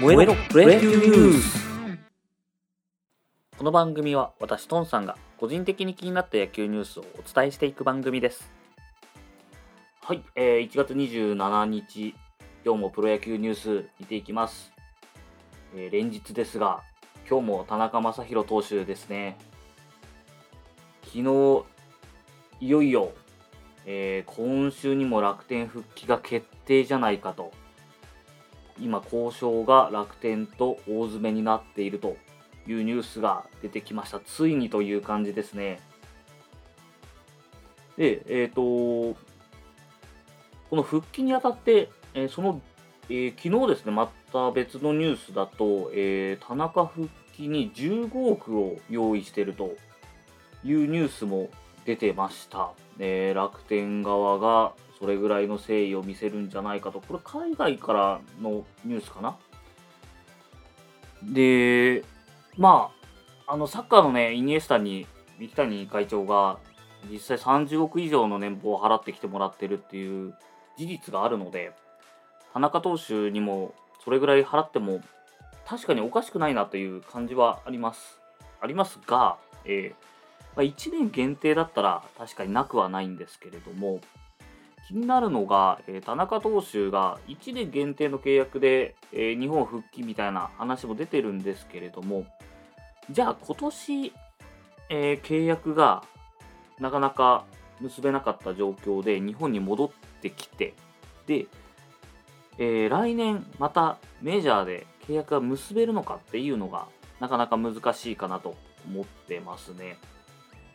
燃えろプロ野球ニュースこの番組は私トンさんが個人的に気になった野球ニュースをお伝えしていく番組です。はい、えー、1月27日今日もプロ野球ニュース見ていきます、えー連日ですが今日も田中将大投手ですね。昨日いよいよ、えー今週にも楽天復帰が決定じゃないかと今交渉が楽天と大詰めになっているというニュースが出てきました。ついにという感じですね。でえっ、とこの復帰にあたって、えーその、えー昨日ですねまた別のニュースだと、え田中復帰に15億を用意しているというニュースも出てました、え楽天側がそれぐらいの誠意を見せるんじゃないかと。これ海外からのニュースかな。でまああのサッカーのねイニエスタに三木谷会長が実際30億以上の年俸を払ってきてもらってるっていう事実があるので田中投手にもそれぐらい払っても確かにおかしくないなという感じはあります。ありますが、えーま、1年限定だったら確かになくはないんですけれども気になるのが、え田中投手が1年限定の契約で、え日本復帰みたいな話も出てるんですけれどもじゃあ今年、え契約がなかなか結べなかった状況で日本に戻ってきてで、えー来年またメジャーで契約が結べるのかっていうのがなかなか難しいかなと思ってますね。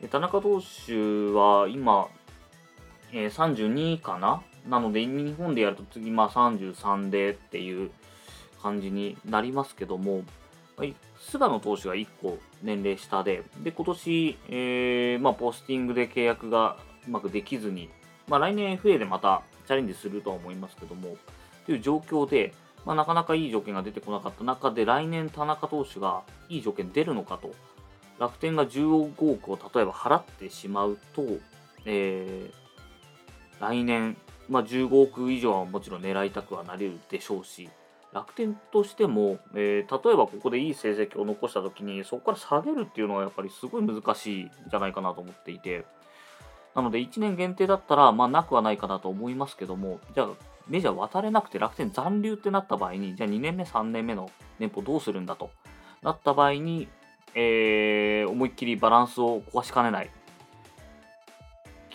田中投手は今、えー32かな？なので日本でやると次まあ33でっていう感じになりますけども、ま菅野投手が1個年齢下で、で今年、えーまあ、ポスティングで契約がうまくできずに、まあ、来年 FA でまたチャレンジするとは思いますけども、という状況で、まあ、なかなかいい条件が出てこなかった中で、来年田中投手がいい条件出るのかと、楽天が15億を例えば払ってしまうと、えー来年、まあ、15億以上はもちろん狙いたくはなれるでしょうし、楽天としても、えー例えばここでいい成績を残したときに、そこから下げるっていうのはやっぱりすごい難しいんじゃないかなと思っていて、なので1年限定だったら、まあ、なくはないかなと思いますけども、じゃあ、メジャー渡れなくて楽天残留ってなった場合に、じゃあ2年目、3年目の年俸どうするんだとなった場合に、えー思いっきりバランスを壊しかねない。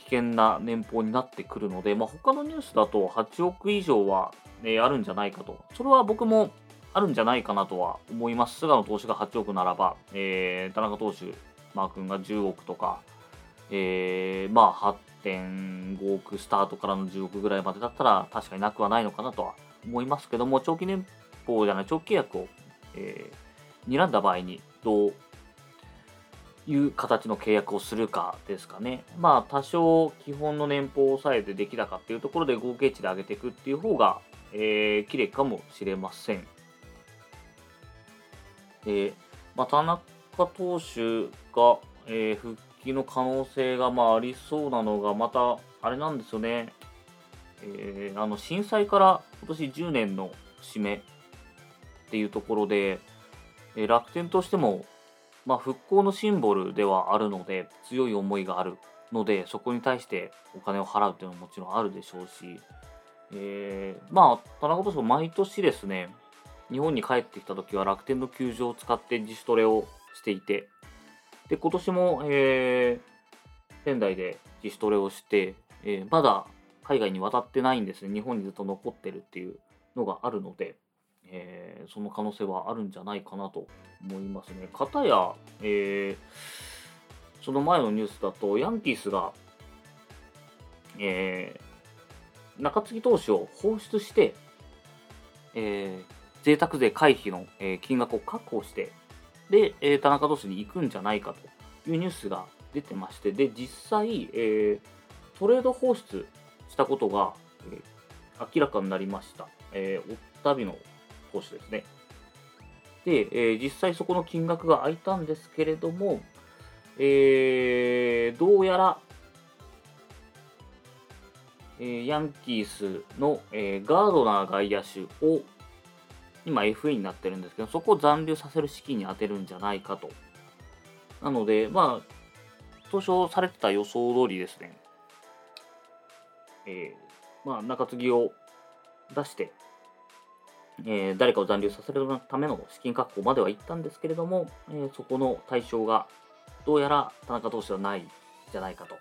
危険な年俸になってくるので、まあ、他のニュースだと8億以上は、えーあるんじゃないかと。それは僕もあるんじゃないかなとは思います。菅野投手が8億ならば、えー田中投手、マー君が10億とか、えーまあ8.5億スタートからの10億ぐらいまでだったら確かになくはないのかなとは思いますけども、長期年俸じゃない、長期契約を、えー睨んだ場合にどういう形の契約をするかですかね。まあ多少基本の年俸を抑えてできたかっていうところで合計値で上げていくっていう方が、えー、綺麗かもしれません。えーまあ、田中投手が、えー復帰の可能性がまあありそうなのがまたあれなんですよね。えーあの震災から今年10年の節目っていうところで、えー楽天としてもまあ、復興のシンボルではあるので強い思いがあるのでそこに対してお金を払うっていうのももちろんあるでしょうし、えーまあ田中投手も毎年ですね日本に帰ってきた時は楽天の球場を使って自主トレをしていてで今年も、えー仙台で自主トレをして、えーまだ海外に渡ってないんですね。日本にずっと残ってるっていうのがあるので、えーその可能性はあるんじゃないかなと思いますね。かたや、えーその前のニュースだと、ヤンキースが、えー中継ぎ投手を放出して、えー、贅沢税回避の、え金額を確保して、で、えー田中投手に行くんじゃないかというニュースが出てまして、で、実際、えートレード放出したことが、えー明らかになりました。えーオッタビノ投手ですね。で、えー実際そこの金額が空いたんですけれども、えーどうやら、えーヤンキースの、えーガードナー外野手を、今 FA になってるんですけど、そこを残留させる資金に充てるんじゃないかと。なので、まあ、当初されてた予想通りですね、えー、まあ、中継ぎを出して、えー、誰かを残留させるための資金確保までは行ったんですけれども、えー、そこの対象がどうやら田中投手はないんじゃないかと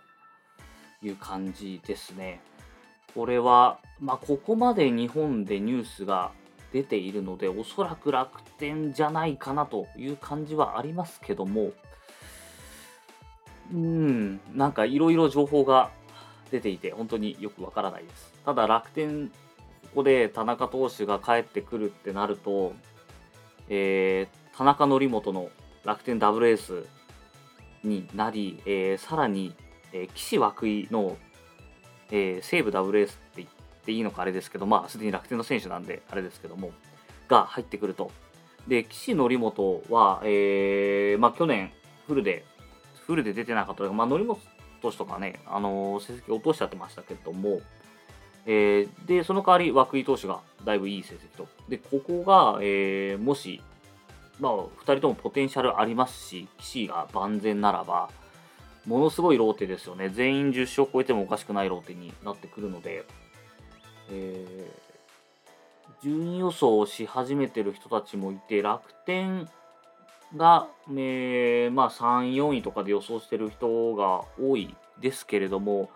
いう感じですね。これは、まあ、ここまで日本でニュースが出ているので、おそらく楽天じゃないかなという感じはありますけども、うん、なんかいろいろ情報が出ていて、本当によくわからないです。ただ楽天、ここで田中投手が帰ってくるってなると、えー、田中則本の楽天ダブルエースになり、えー、さらに、えー、岸涌井の、えー、西武ダブルエースって言っていいのかあれですけど、まあ、すでに楽天の選手なんで、あれですけども、が入ってくると。で、岸則本は、えー、まあ、去年、フルで、フルで出てなかったまあ、則本投手とかね、あのー、成績落としちゃってましたけども、えー、で、その代わり、涌井投手がだいぶいい成績と。で、ここが、えー、もし、まあ、2人ともポテンシャルありますし、騎士が万全ならば、ものすごいローテですよね。全員10勝超えてもおかしくないローテになってくるので、えー、順位予想をし始めてる人たちもいて、楽天が、えー、まあ、3、4位とかで予想してる人が多いですけれども、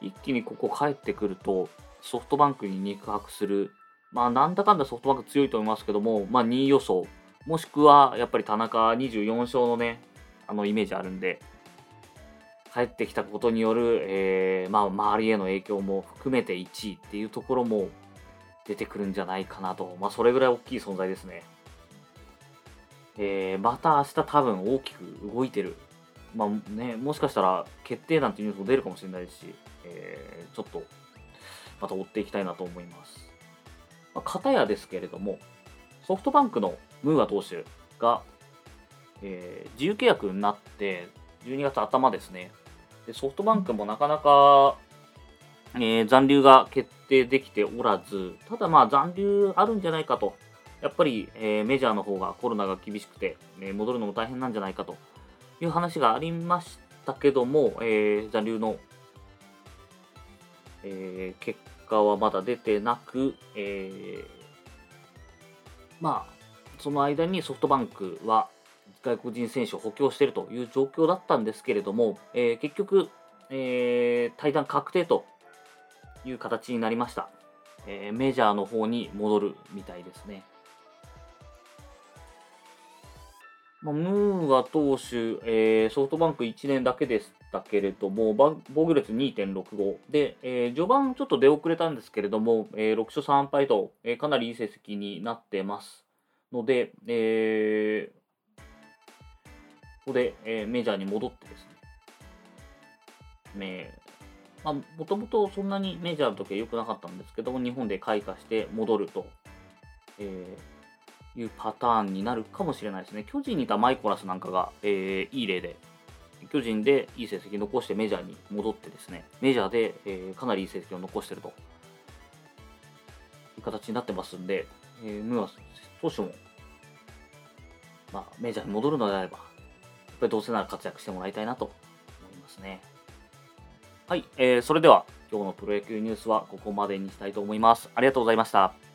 一気にここ帰ってくると、ソフトバンクに肉薄する、まあ、なんだかんだソフトバンク強いと思いますけども、まあ、2位予想、もしくはやっぱり田中24勝のね、あのイメージあるんで、帰ってきたことによる、えー、まあ、周りへの影響も含めて1位っていうところも出てくるんじゃないかなと、まあ、それぐらい大きい存在ですね。えー、また明日多分大きく動いてる。まあね、もしかしたら決定なんていうニュースも出るかもしれないですし、えー、ちょっとまた追っていきたいなと思います。まあ、片やですけれども、ソフトバンクのムーア投手が、えー、自由契約になって、12月頭ですね。でソフトバンクもなかなか、えー、残留が決定できておらず、ただまあ残留あるんじゃないかとやっぱり、えー、メジャーの方がコロナが厳しくて、え、戻るのも大変なんじゃないかという話がありましたけども、え、残留の、え結果はまだ出てなく、えまあ、その間にソフトバンクは外国人選手を補強しているという状況だったんですけれども、え結局、え対談確定という形になりました。えメジャーの方に戻るみたいですね。まあ、ムーア投手、えー、ソフトバンク1年だけでしたけれども、防御率2.65で、えー、序盤ちょっと出遅れたんですけれども、えー、6勝3敗と、えー、かなりいい成績になってますので、えー、ここで、えー、メジャーに戻ってですね、まあ、もともとそんなにメジャーの時は良くなかったんですけども、日本で開花して戻ると。えーいうパターンになるかもしれないですね。巨人にいたマイコラスなんかが、えー、いい例で、巨人でいい成績残してメジャーに戻ってですね、メジャーで、えー、かなりいい成績を残してるという形になってますんで、えー、ムーア投手も、まあ、メジャーに戻るのであれば、やっぱりどうせなら活躍してもらいたいなと思いますね。はい、えー、それでは今日のプロ野球ニュースはここまでにしたいと思います。ありがとうございました。